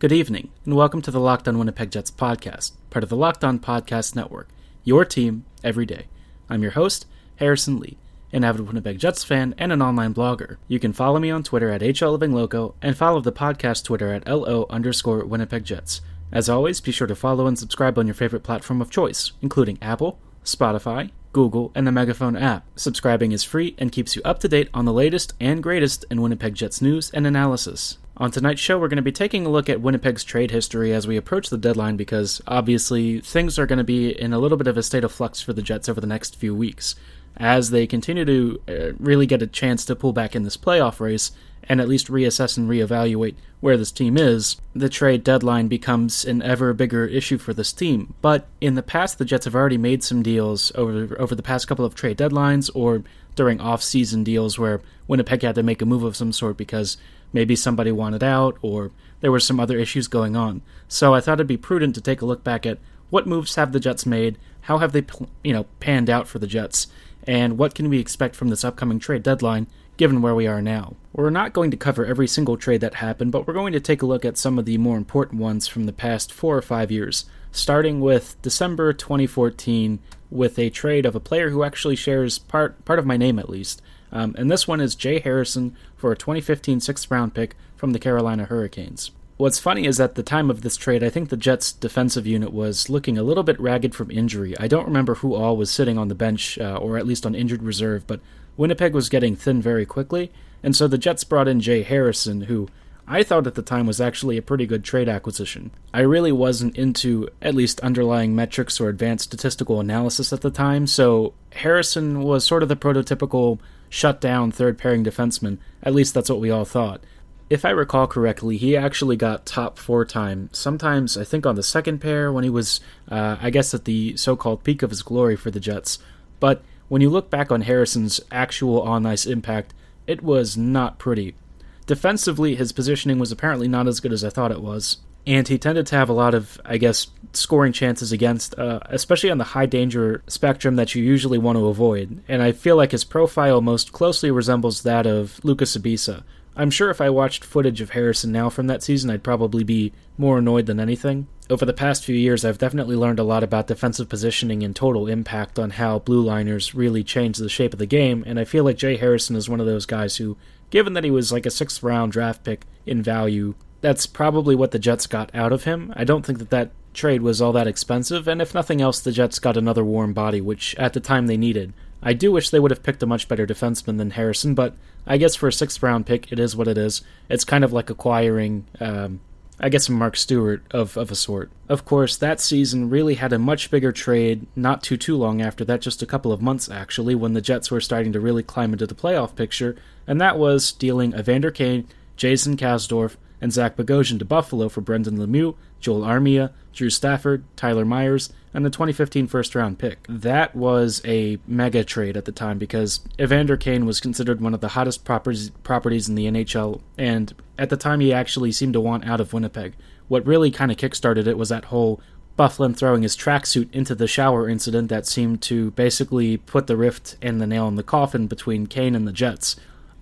Good evening, and welcome to the Locked On Winnipeg Jets podcast, part of the Locked On Podcast Network, your team every day. I'm your host, Harrison Lee, an avid Winnipeg Jets fan and an online blogger. You can follow me on Twitter at HLLivingLoco and follow the podcast Twitter at LO underscore Winnipeg Jets. As always, be sure to follow and subscribe on your favorite platform of choice, including Apple, Spotify, Google, and the Megaphone app. Subscribing is free and keeps you up to date on the latest and greatest in Winnipeg Jets news and analysis. On tonight's show, we're going to be taking a look at Winnipeg's trade history as we approach the deadline because obviously things are going to be in a little bit of a state of flux for the Jets over the next few weeks as they continue to uh, really get a chance to pull back in this playoff race and at least reassess and reevaluate where this team is, the trade deadline becomes an ever bigger issue for this team. But in the past, the Jets have already made some deals over over the past couple of trade deadlines or during off-season deals where Winnipeg had to make a move of some sort because maybe somebody wanted out or there were some other issues going on. So I thought it'd be prudent to take a look back at what moves have the Jets made, how have they you know panned out for the Jets, and what can we expect from this upcoming trade deadline given where we are now. We're not going to cover every single trade that happened, but we're going to take a look at some of the more important ones from the past 4 or 5 years, starting with December 2014 with a trade of a player who actually shares part part of my name at least. Um, and this one is Jay Harrison for a 2015 sixth round pick from the Carolina Hurricanes. What's funny is at the time of this trade, I think the Jets' defensive unit was looking a little bit ragged from injury. I don't remember who all was sitting on the bench, uh, or at least on injured reserve, but Winnipeg was getting thin very quickly, and so the Jets brought in Jay Harrison, who I thought at the time was actually a pretty good trade acquisition. I really wasn't into at least underlying metrics or advanced statistical analysis at the time, so Harrison was sort of the prototypical shutdown third pairing defenseman. At least that's what we all thought. If I recall correctly, he actually got top four time, sometimes I think on the second pair when he was, uh, I guess, at the so called peak of his glory for the Jets. But when you look back on Harrison's actual on ice impact, it was not pretty. Defensively, his positioning was apparently not as good as I thought it was, and he tended to have a lot of, I guess, scoring chances against, uh, especially on the high danger spectrum that you usually want to avoid. And I feel like his profile most closely resembles that of Luca Sbisa. I'm sure if I watched footage of Harrison now from that season, I'd probably be more annoyed than anything. Over the past few years, I've definitely learned a lot about defensive positioning and total impact on how blue liners really change the shape of the game, and I feel like Jay Harrison is one of those guys who, given that he was like a sixth round draft pick in value, that's probably what the Jets got out of him. I don't think that that trade was all that expensive, and if nothing else, the Jets got another warm body, which at the time they needed. I do wish they would have picked a much better defenseman than Harrison, but I guess for a sixth round pick, it is what it is. It's kind of like acquiring, um, I guess, Mark Stuart of, of a sort. Of course, that season really had a much bigger trade not too too long after that, just a couple of months actually, when the Jets were starting to really climb into the playoff picture, and that was dealing Evander Kane, Jason Kasdorf, and Zach Bogosian to Buffalo for Brendan Lemieux, Joel Armia, Drew Stafford, Tyler Myers, and the 2015 first round pick. That was a mega trade at the time because Evander Kane was considered one of the hottest properties, in the NHL, and at the time he actually seemed to want out of Winnipeg. What really kind of kickstarted it was that whole Byfuglien throwing his tracksuit into the shower incident that seemed to basically put the rift and the nail in the coffin between Kane and the Jets.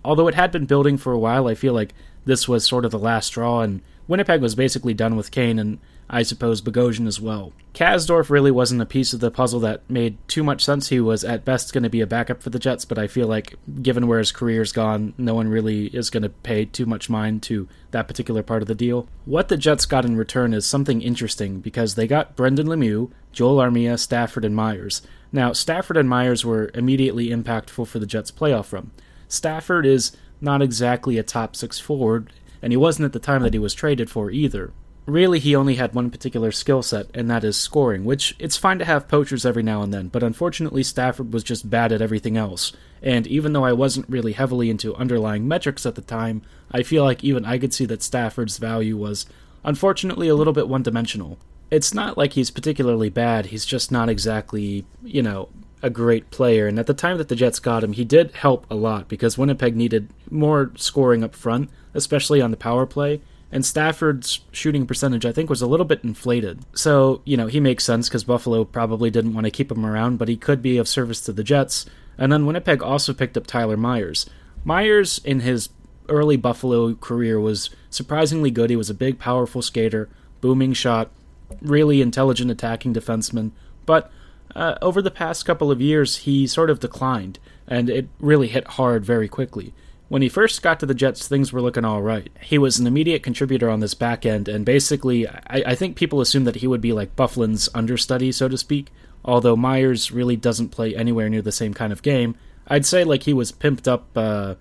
Although it had been building for a while, I feel like this was sort of the last straw, and Winnipeg was basically done with Kane, and I suppose Bogosian as well. Kasdorf really wasn't a piece of the puzzle that made too much sense. He was at best going to be a backup for the Jets, but I feel like given where his career's gone, no one really is going to pay too much mind to that particular part of the deal. What the Jets got in return is something interesting because they got Brendan Lemieux, Joel Armia, Stafford, and Myers. Now, Stafford and Myers were immediately impactful for the Jets' playoff run. Stafford is not exactly a top six forward, and he wasn't at the time that he was traded for either. Really, he only had one particular skill set, and that is scoring, which it's fine to have poachers every now and then, but unfortunately, Stafford was just bad at everything else. And even though I wasn't really heavily into underlying metrics at the time, I feel like even I could see that Stafford's value was, unfortunately, a little bit one dimensional. It's not like he's particularly bad, he's just not exactly, you know, a great player. And at the time that the Jets got him, he did help a lot because Winnipeg needed more scoring up front, especially on the power play. And Stafford's shooting percentage, I think, was a little bit inflated. So, you know, he makes sense because Buffalo probably didn't want to keep him around, but he could be of service to the Jets. And then Winnipeg also picked up Tyler Myers. Myers, in his early Buffalo career was surprisingly good. He was a big, powerful skater, booming shot, really intelligent attacking defenseman. But uh, over the past couple of years, he sort of declined, and it really hit hard very quickly. When he first got to the Jets, things were looking all right. He was an immediate contributor on this back end, and basically, I, I think people assumed that he would be like Byfuglien's understudy, so to speak. Although Myers really doesn't play anywhere near the same kind of game, I'd say like he was pimped up. Uh,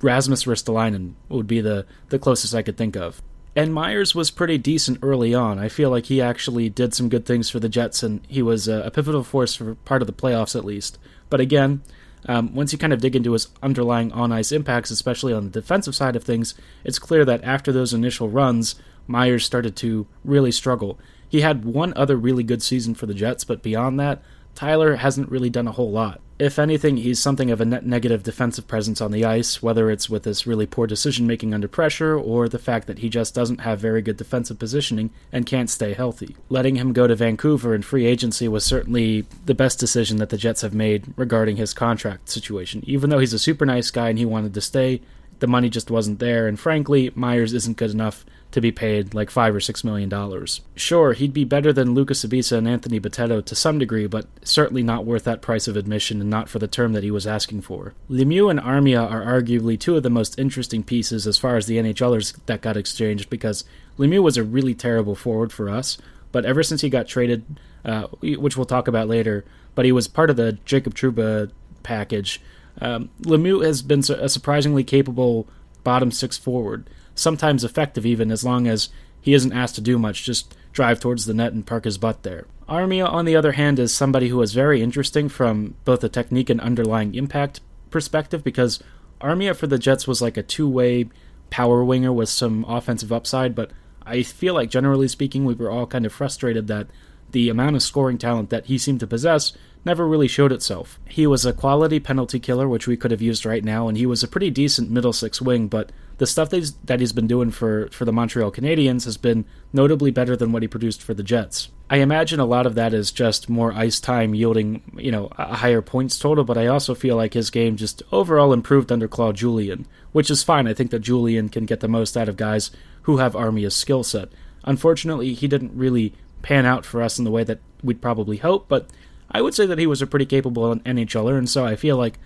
Rasmus Ristolainen would be the the closest I could think of. And Myers was pretty decent early on. I feel like he actually did some good things for the Jets, and he was a, pivotal force for part of the playoffs at least. But again, um, once you kind of dig into his underlying on ice impacts, especially on the defensive side of things, it's clear that after those initial runs, Myers started to really struggle. He had one other really good season for the Jets, but beyond that, Tyler hasn't really done a whole lot. If anything, he's something of a net negative defensive presence on the ice, whether it's with his really poor decision making under pressure or the fact that he just doesn't have very good defensive positioning and can't stay healthy. Letting him go to Vancouver in free agency was certainly the best decision that the Jets have made regarding his contract situation. Even though he's a super nice guy and he wanted to stay, the money just wasn't there, and frankly, Myers isn't good enough to be paid like five or six million dollars. Sure, he'd be better than Lucas Imbissa and Anthony Bitetto to some degree, but certainly not worth that price of admission and not for the term that he was asking for. Lemieux and Armia are arguably two of the most interesting pieces as far as the NHLers that got exchanged because Lemieux was a really terrible forward for us, but ever since he got traded, uh, which we'll talk about later, but he was part of the Jacob Trouba package. Um, Lemieux has been a surprisingly capable bottom six forward sometimes effective even as long as he isn't asked to do much, just drive towards the net and park his butt there. Armia, on the other hand, is somebody who is very interesting from both a technique and underlying impact perspective because Armia for the Jets was like a two way power winger with some offensive upside, but I feel like generally speaking, we were all kind of frustrated that the amount of scoring talent that he seemed to possess never really showed itself. He was a quality penalty killer, which we could have used right now, and he was a pretty decent middle six wing, but the stuff that he's, that he's been doing for, for the Montreal Canadiens has been notably better than what he produced for the Jets. I imagine a lot of that is just more ice time yielding, you know, a higher points total, but I also feel like his game just overall improved under Claude Julien, which is fine. I think that Julien can get the most out of guys who have Armia's skill set. Unfortunately, he didn't really pan out for us in the way that we'd probably hope, but I would say that he was a pretty capable NHLer, and so I feel like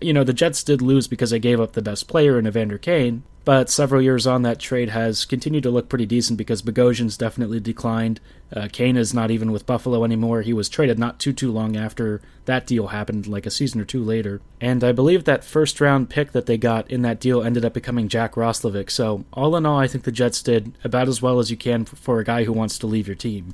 you know, the Jets did lose because they gave up the best player in Evander Kane, but several years on, that trade has continued to look pretty decent because Bogosian's definitely declined. Uh, Kane is not even with Buffalo anymore. He was traded not too too long after that deal happened, like a season or two later. And I believe that first round pick that they got in that deal ended up becoming Jack Roslovic. So all in all, I think the Jets did about as well as you can for a guy who wants to leave your team.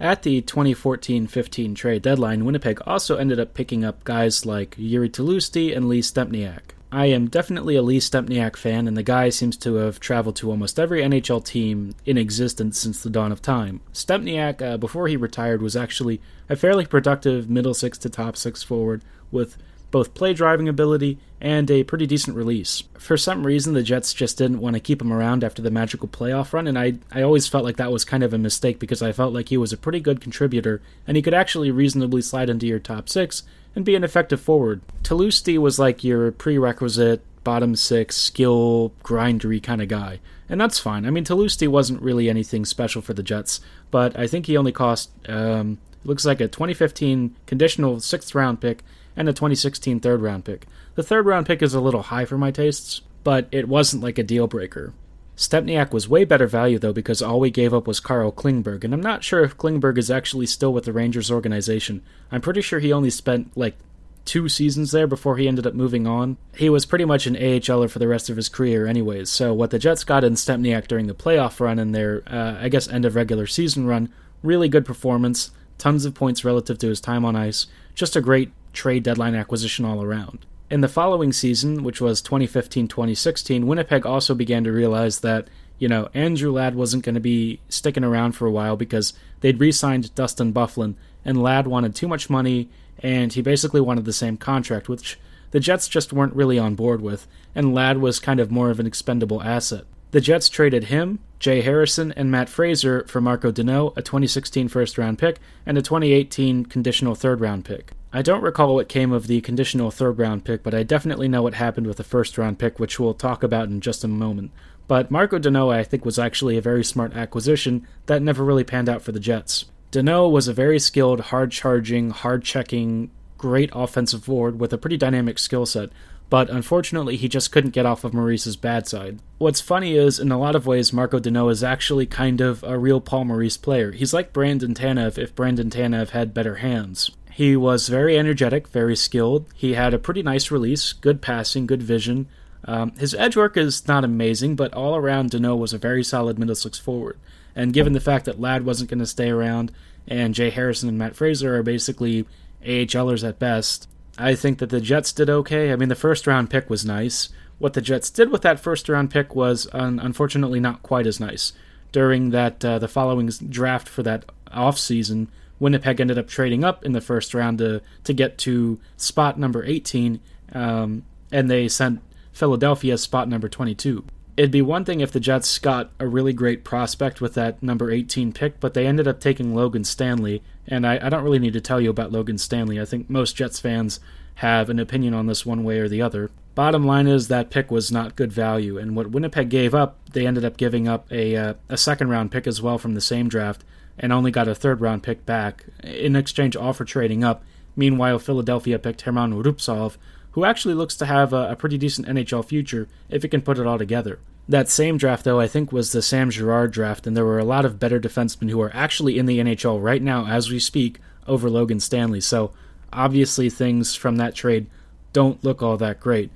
At the 2014 15 trade deadline, Winnipeg also ended up picking up guys like Jiri Tlusty and Lee Stempniak. I am definitely a Lee Stempniak fan, and the guy seems to have traveled to almost every NHL team in existence since the dawn of time. Stempniak, uh, before he retired, was actually a fairly productive middle six to top six forward with both play driving ability and a pretty decent release. For some reason, the Jets just didn't want to keep him around after the magical playoff run, and I, I always felt like that was kind of a mistake because I felt like he was a pretty good contributor and he could actually reasonably slide into your top six and be an effective forward. Tlusty was like your prerequisite bottom six skill grindery kind of guy. And that's fine. I mean, Tlusty wasn't really anything special for the Jets, but I think he only cost, um, looks like a 2015 conditional sixth round pick and a 2016 third round pick. The third round pick is a little high for my tastes, but it wasn't like a deal breaker. Stempniak was way better value though because all we gave up was Carl Klingberg, and I'm not sure if Klingberg is actually still with the Rangers organization. I'm pretty sure he only spent like two seasons there before he ended up moving on. He was pretty much an AHLer for the rest of his career, anyways. So what the Jets got in Stempniak during the playoff run and their, uh, I guess, end of regular season run, really good performance, tons of points relative to his time on ice, just a great trade deadline acquisition all around. In the following season, which was 2015 2016, Winnipeg also began to realize that, you know, Andrew Ladd wasn't going to be sticking around for a while because they'd re signed Dustin Byfuglien, and Ladd wanted too much money, and he basically wanted the same contract, which the Jets just weren't really on board with, and Ladd was kind of more of an expendable asset. The Jets traded him, Jay Harrison, and Matt Fraser for Marko Dano, a 2016 first round pick, and a 2018 conditional third round pick. I don't recall what came of the conditional third round pick, but I definitely know what happened with the first round pick, which we'll talk about in just a moment. But Marko Dano, I think, was actually a very smart acquisition that never really panned out for the Jets. Dano was a very skilled, hard charging, hard checking, great offensive forward with a pretty dynamic skill set, but unfortunately he just couldn't get off of Maurice's bad side. What's funny is, in a lot of ways, Marko Dano is actually kind of a real Paul Maurice player. He's like Brandon Tanev if Brandon Tanev had better hands. He was very energetic, very skilled. He had a pretty nice release, good passing, good vision. Um, his edge work is not amazing, but all around, Dano was a very solid middle six forward. And given the fact that Ladd wasn't going to stay around, and Jay Harrison and Matt Fraser are basically AHLers at best, I think that the Jets did okay. I mean, the first round pick was nice. What the Jets did with that first round pick was unfortunately not quite as nice. During that uh, the following draft for that off season, Winnipeg ended up trading up in the first round to to get to spot number 18, um, and they sent Philadelphia spot number 22. It'd be one thing if the Jets got a really great prospect with that number 18 pick, but they ended up taking Logan Stanley, and I, I don't really need to tell you about Logan Stanley. I think most Jets fans have an opinion on this one way or the other. Bottom line is that pick was not good value, and what Winnipeg gave up, they ended up giving up a uh, a second round pick as well from the same draft, and only got a third round pick back in exchange offer trading up. Meanwhile, Philadelphia picked Herman Rubtsov, who actually looks to have a, a, pretty decent NHL future if he can put it all together. That same draft, though, I think was the Sam Girard draft, and there were a lot of better defensemen who are actually in the NHL right now as we speak over Logan Stanley. So obviously, things from that trade don't look all that great.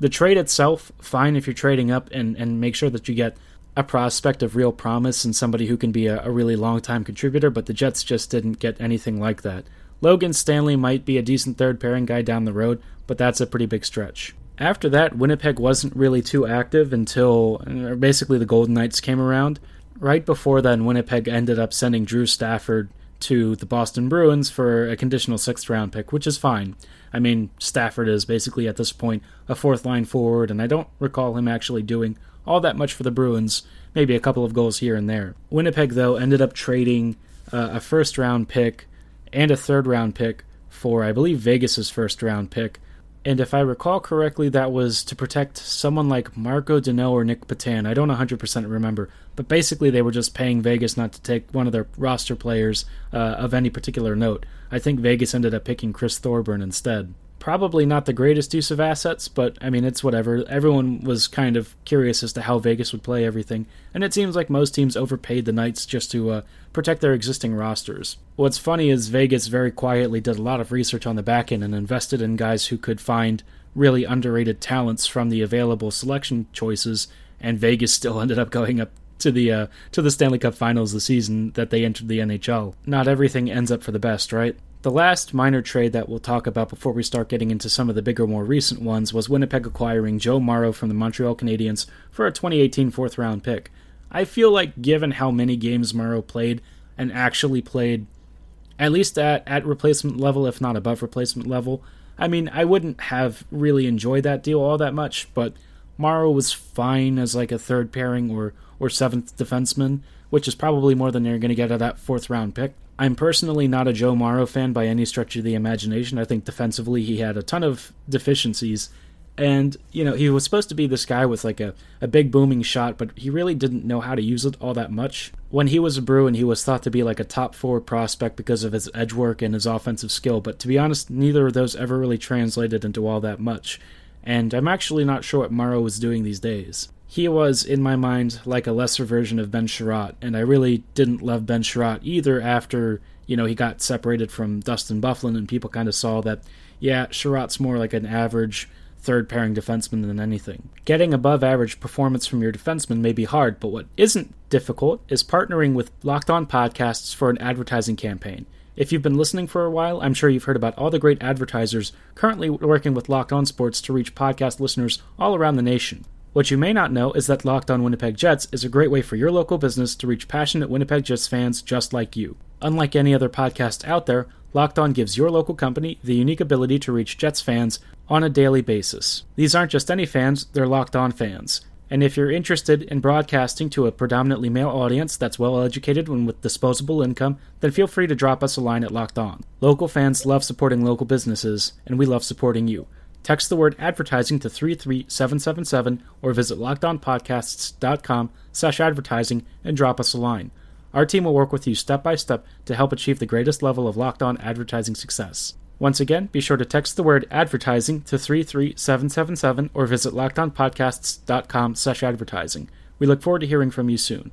The trade itself, fine if you're trading up and, and make sure that you get a prospect of real promise and somebody who can be a, a really long time contributor, but the Jets just didn't get anything like that. Logan Stanley might be a decent third pairing guy down the road, but that's a pretty big stretch. After that, Winnipeg wasn't really too active until uh, basically the Golden Knights came around. Right before then, Winnipeg ended up sending Drew Stafford to the Boston Bruins for a conditional sixth round pick, which is fine. I mean, Stafford is basically at this point a fourth line forward, and I don't recall him actually doing all that much for the Bruins, maybe a couple of goals here and there. Winnipeg, though, ended up trading uh, a first round pick and a third round pick for, I believe, Vegas's first round pick. And if I recall correctly, that was to protect someone like Marko Dano or Nick Petan. I don't 100% remember. But basically, they were just paying Vegas not to take one of their roster players uh, of any particular note. I think Vegas ended up picking Chris Thorburn instead probably not the greatest use of assets, but I mean, it's whatever. Everyone was kind of curious as to how Vegas would play everything, and it seems like most teams overpaid the Knights just to uh, protect their existing rosters. What's funny is Vegas very quietly did a lot of research on the back end and invested in guys who could find really underrated talents from the available selection choices, and Vegas still ended up going up to the uh, to the Stanley Cup Finals the season that they entered the NHL. Not everything ends up for the best, right? The last minor trade that we'll talk about before we start getting into some of the bigger, more recent ones was Winnipeg acquiring Joe Morrow from the Montreal Canadiens for a 2018 fourth round pick. I feel like, given how many games Morrow played and actually played at least at, at replacement level, if not above replacement level, I mean, I wouldn't have really enjoyed that deal all that much, but Morrow was fine as like a third pairing or, or seventh defenseman, which is probably more than you're going to get at that fourth round pick. I'm personally not a Joe Morrow fan by any stretch of the imagination. I think defensively he had a ton of deficiencies. And, you know, he was supposed to be this guy with like a, a big booming shot, but he really didn't know how to use it all that much. When he was a Bruin, he was thought to be like a top forward prospect because of his edge work and his offensive skill, but to be honest, neither of those ever really translated into all that much. And I'm actually not sure what Morrow was doing these days he was, in my mind, like a lesser version of Ben Chiarot, and I really didn't love Ben Chiarot either after, you know, he got separated from Dustin Byfuglien, and people kind of saw that, yeah, Chiarot's more like an average third pairing defenseman than anything. Getting above average performance from your defenseman may be hard, but what isn't difficult is partnering with Locked On Podcasts for an advertising campaign. If you've been listening for a while, I'm sure you've heard about all the great advertisers currently working with Locked On Sports to reach podcast listeners all around the nation. What you may not know is that Locked On Winnipeg Jets is a great way for your local business to reach passionate Winnipeg Jets fans just like you. Unlike any other podcast out there, Locked On gives your local company the unique ability to reach Jets fans on a daily basis. These aren't just any fans, they're Locked On fans. And if you're interested in broadcasting to a predominantly male audience that's well educated and with disposable income, then feel free to drop us a line at Locked On. Local fans love supporting local businesses, and we love supporting you. Text the word advertising to 33777 or visit lockedonpodcasts.com slash advertising and drop us a line. Our team will work with you step by step to help achieve the greatest level of locked on advertising success. Once again, be sure to text the word advertising to 33777 or visit lockedonpodcasts.com slash advertising. We look forward to hearing from you soon.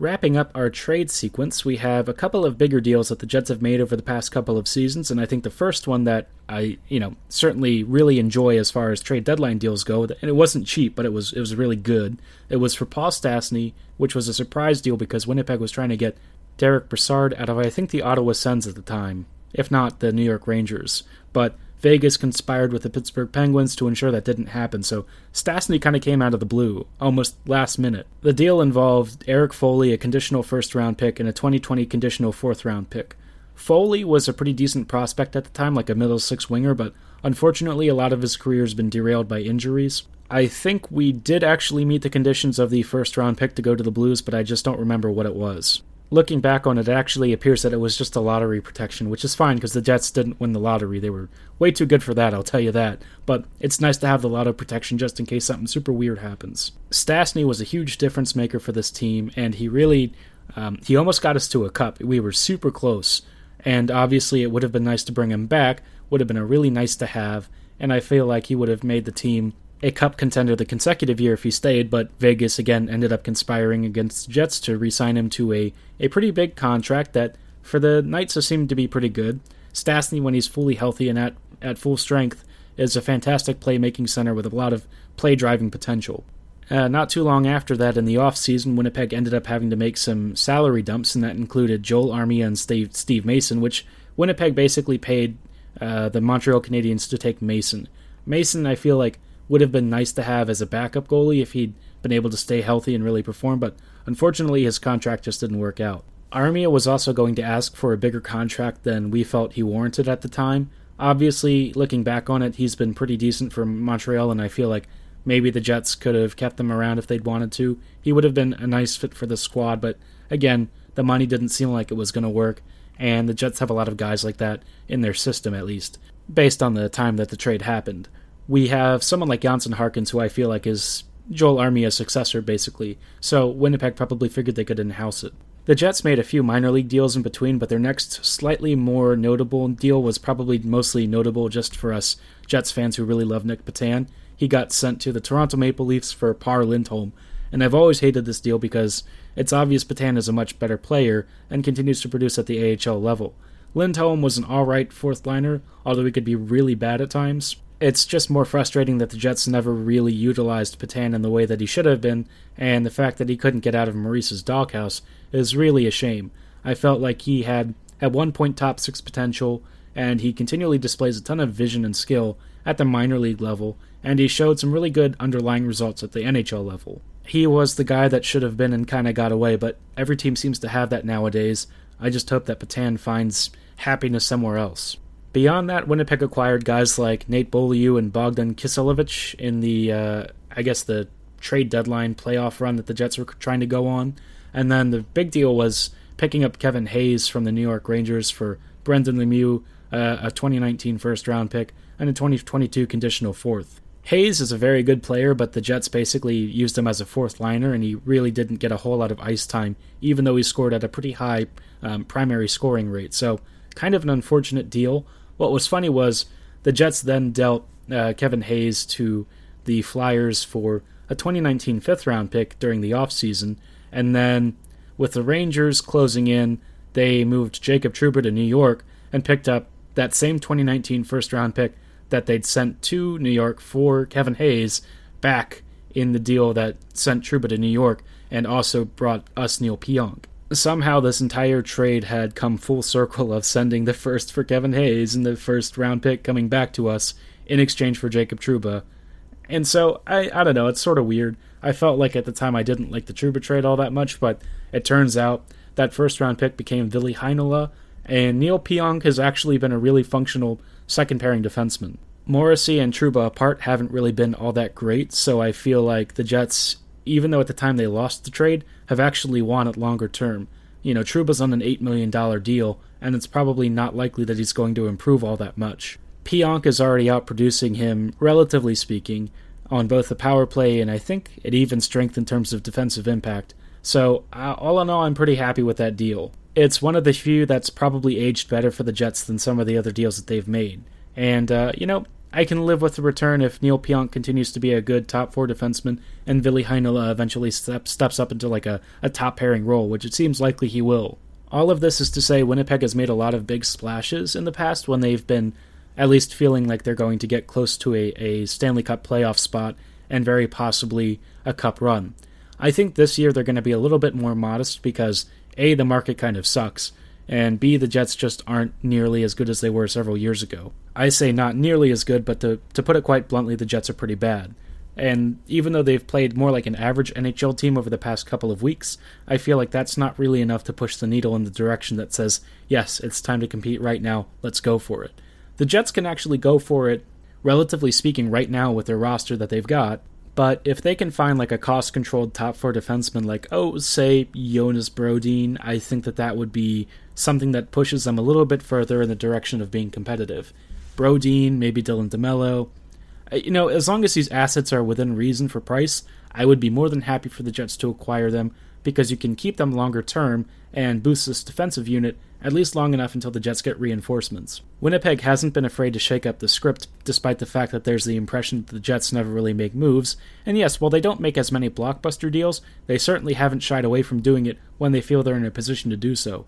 Wrapping up our trade sequence, we have a couple of bigger deals that the Jets have made over the past couple of seasons, and I think the first one that I, you know, certainly really enjoy as far as trade deadline deals go, and it wasn't cheap, but it was it was really good. It was for Paul Stastny, which was a surprise deal because Winnipeg was trying to get Derek Brassard out of I think the Ottawa Sens at the time, if not the New York Rangers, but Vegas conspired with the Pittsburgh Penguins to ensure that didn't happen, so Stastny kind of came out of the blue, almost last minute. The deal involved Erik Foley, a conditional first round pick, and a 2020 conditional fourth round pick. Foley was a pretty decent prospect at the time, like a middle six winger, but unfortunately, a lot of his career has been derailed by injuries. I think we did actually meet the conditions of the first round pick to go to the Blues, but I just don't remember what it was looking back on it, it actually appears that it was just a lottery protection, which is fine because the Jets didn't win the lottery. They were way too good for that, I'll tell you that. But it's nice to have the lotto protection just in case something super weird happens. Stastny was a huge difference maker for this team, and he really, um, he almost got us to a cup. We were super close, and obviously it would have been nice to bring him back. Would have been a really nice to have, and I feel like he would have made the team a cup contender the consecutive year if he stayed, but Vegas again ended up conspiring against the Jets to re sign him to a, a pretty big contract that for the Knights seemed to be pretty good. Stastny, when he's fully healthy and at, at full strength, is a fantastic playmaking center with a lot of play driving potential. Uh, not too long after that, in the offseason, Winnipeg ended up having to make some salary dumps, and that included Joel Armia and Steve, Steve Mason, which Winnipeg basically paid uh, the Montreal Canadiens to take Mason. Mason, I feel like, would have been nice to have as a backup goalie if he'd been able to stay healthy and really perform, but unfortunately his contract just didn't work out. Armia was also going to ask for a bigger contract than we felt he warranted at the time. Obviously, looking back on it, he's been pretty decent for Montreal, and I feel like maybe the Jets could have kept him around if they'd wanted to. He would have been a nice fit for the squad, but again, the money didn't seem like it was going to work, and the Jets have a lot of guys like that in their system, at least, based on the time that the trade happened we have someone like Jansen Harkins, who I feel like is Joel Armia's successor, basically. So Winnipeg probably figured they could in-house it. The Jets made a few minor league deals in between, but their next slightly more notable deal was probably mostly notable just for us Jets fans who really love Nick Petan. He got sent to the Toronto Maple Leafs for Par Lindholm, and I've always hated this deal because it's obvious Petan is a much better player and continues to produce at the AHL level. Lindholm was an alright fourth liner, although he could be really bad at times it's just more frustrating that the Jets never really utilized Petan in the way that he should have been, and the fact that he couldn't get out of Maurice's doghouse is really a shame. I felt like he had at one point top six potential, and he continually displays a ton of vision and skill at the minor league level, and he showed some really good underlying results at the NHL level. He was the guy that should have been and kind of got away, but every team seems to have that nowadays. I just hope that Petan finds happiness somewhere else. Beyond that, Winnipeg acquired guys like Nate Beaulieu and Bogdan Kiselevich in the, uh, I guess, the trade deadline playoff run that the Jets were trying to go on. And then the big deal was picking up Kevin Hayes from the New York Rangers for Brendan Lemieux, uh, a 2019 first round pick, and a 2022 conditional fourth. Hayes is a very good player, but the Jets basically used him as a fourth liner, and he really didn't get a whole lot of ice time, even though he scored at a pretty high um, primary scoring rate. So, kind of an unfortunate deal. What was funny was the Jets then dealt uh, Kevin Hayes to the Flyers for a 2019 fifth round pick during the offseason. And then with the Rangers closing in, they moved Jacob Trouba to New York and picked up that same 2019 first round pick that they'd sent to New York for Kevin Hayes back in the deal that sent Trouba to New York and also brought us Neil Pionk somehow this entire trade had come full circle of sending the first for Kevin Hayes and the first round pick coming back to us in exchange for Jacob Trouba. And so I I don't know, it's sort of weird. I felt like at the time I didn't like the Trouba trade all that much, but it turns out that first round pick became Ville Heinola, and Neil Pionk has actually been a really functional second pairing defenseman. Morrissey and Trouba apart haven't really been all that great, so I feel like the Jets, even though at the time they lost the trade, have actually won it longer term. You know, Trouba's on an $8 million deal, and it's probably not likely that he's going to improve all that much. Pionk is already outproducing him, relatively speaking, on both the power play and I think at even strength in terms of defensive impact. So, uh, all in all, I'm pretty happy with that deal. It's one of the few that's probably aged better for the Jets than some of the other deals that they've made. And, uh, you know, I can live with the return if Neil Pionk continues to be a good top four defenseman and Ville Heinola eventually step, steps up into like a, a top pairing role, which it seems likely he will. All of this is to say Winnipeg has made a lot of big splashes in the past when they've been at least feeling like they're going to get close to a, a Stanley Cup playoff spot and very possibly a cup run. I think this year they're going to be a little bit more modest because A, the market kind of sucks, and B, the Jets just aren't nearly as good as they were several years ago. I say not nearly as good, but to, to put it quite bluntly, the Jets are pretty bad. And even though they've played more like an average NHL team over the past couple of weeks, I feel like that's not really enough to push the needle in the direction that says, yes, it's time to compete right now, let's go for it. The Jets can actually go for it, relatively speaking, right now with their roster that they've got, but if they can find like a cost controlled top four defenseman, like, oh, say Jonas Brodin, I think that that would be something that pushes them a little bit further in the direction of being competitive. Brodin, maybe Dylan DeMelo. Uh, you know, as long as these assets are within reason for price, I would be more than happy for the Jets to acquire them because you can keep them longer term and boost this defensive unit at least long enough until the Jets get reinforcements. Winnipeg hasn't been afraid to shake up the script, despite the fact that there's the impression that the Jets never really make moves. And yes, while they don't make as many blockbuster deals, they certainly haven't shied away from doing it when they feel they're in a position to do so.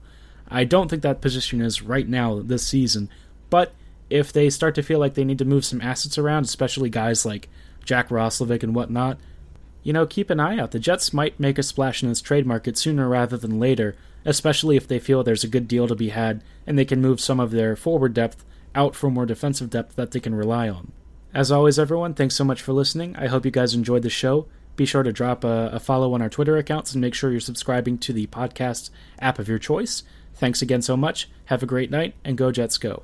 I don't think that position is right now this season, but if they start to feel like they need to move some assets around, especially guys like Jack Roslovic and whatnot, you know, keep an eye out. The Jets might make a splash in this trade market sooner rather than later, especially if they feel there's a good deal to be had and they can move some of their forward depth out for more defensive depth that they can rely on. As always, everyone, thanks so much for listening. I hope you guys enjoyed the show. Be sure to drop a, a follow on our Twitter accounts and make sure you're subscribing to the podcast app of your choice. Thanks again so much. Have a great night and go Jets go.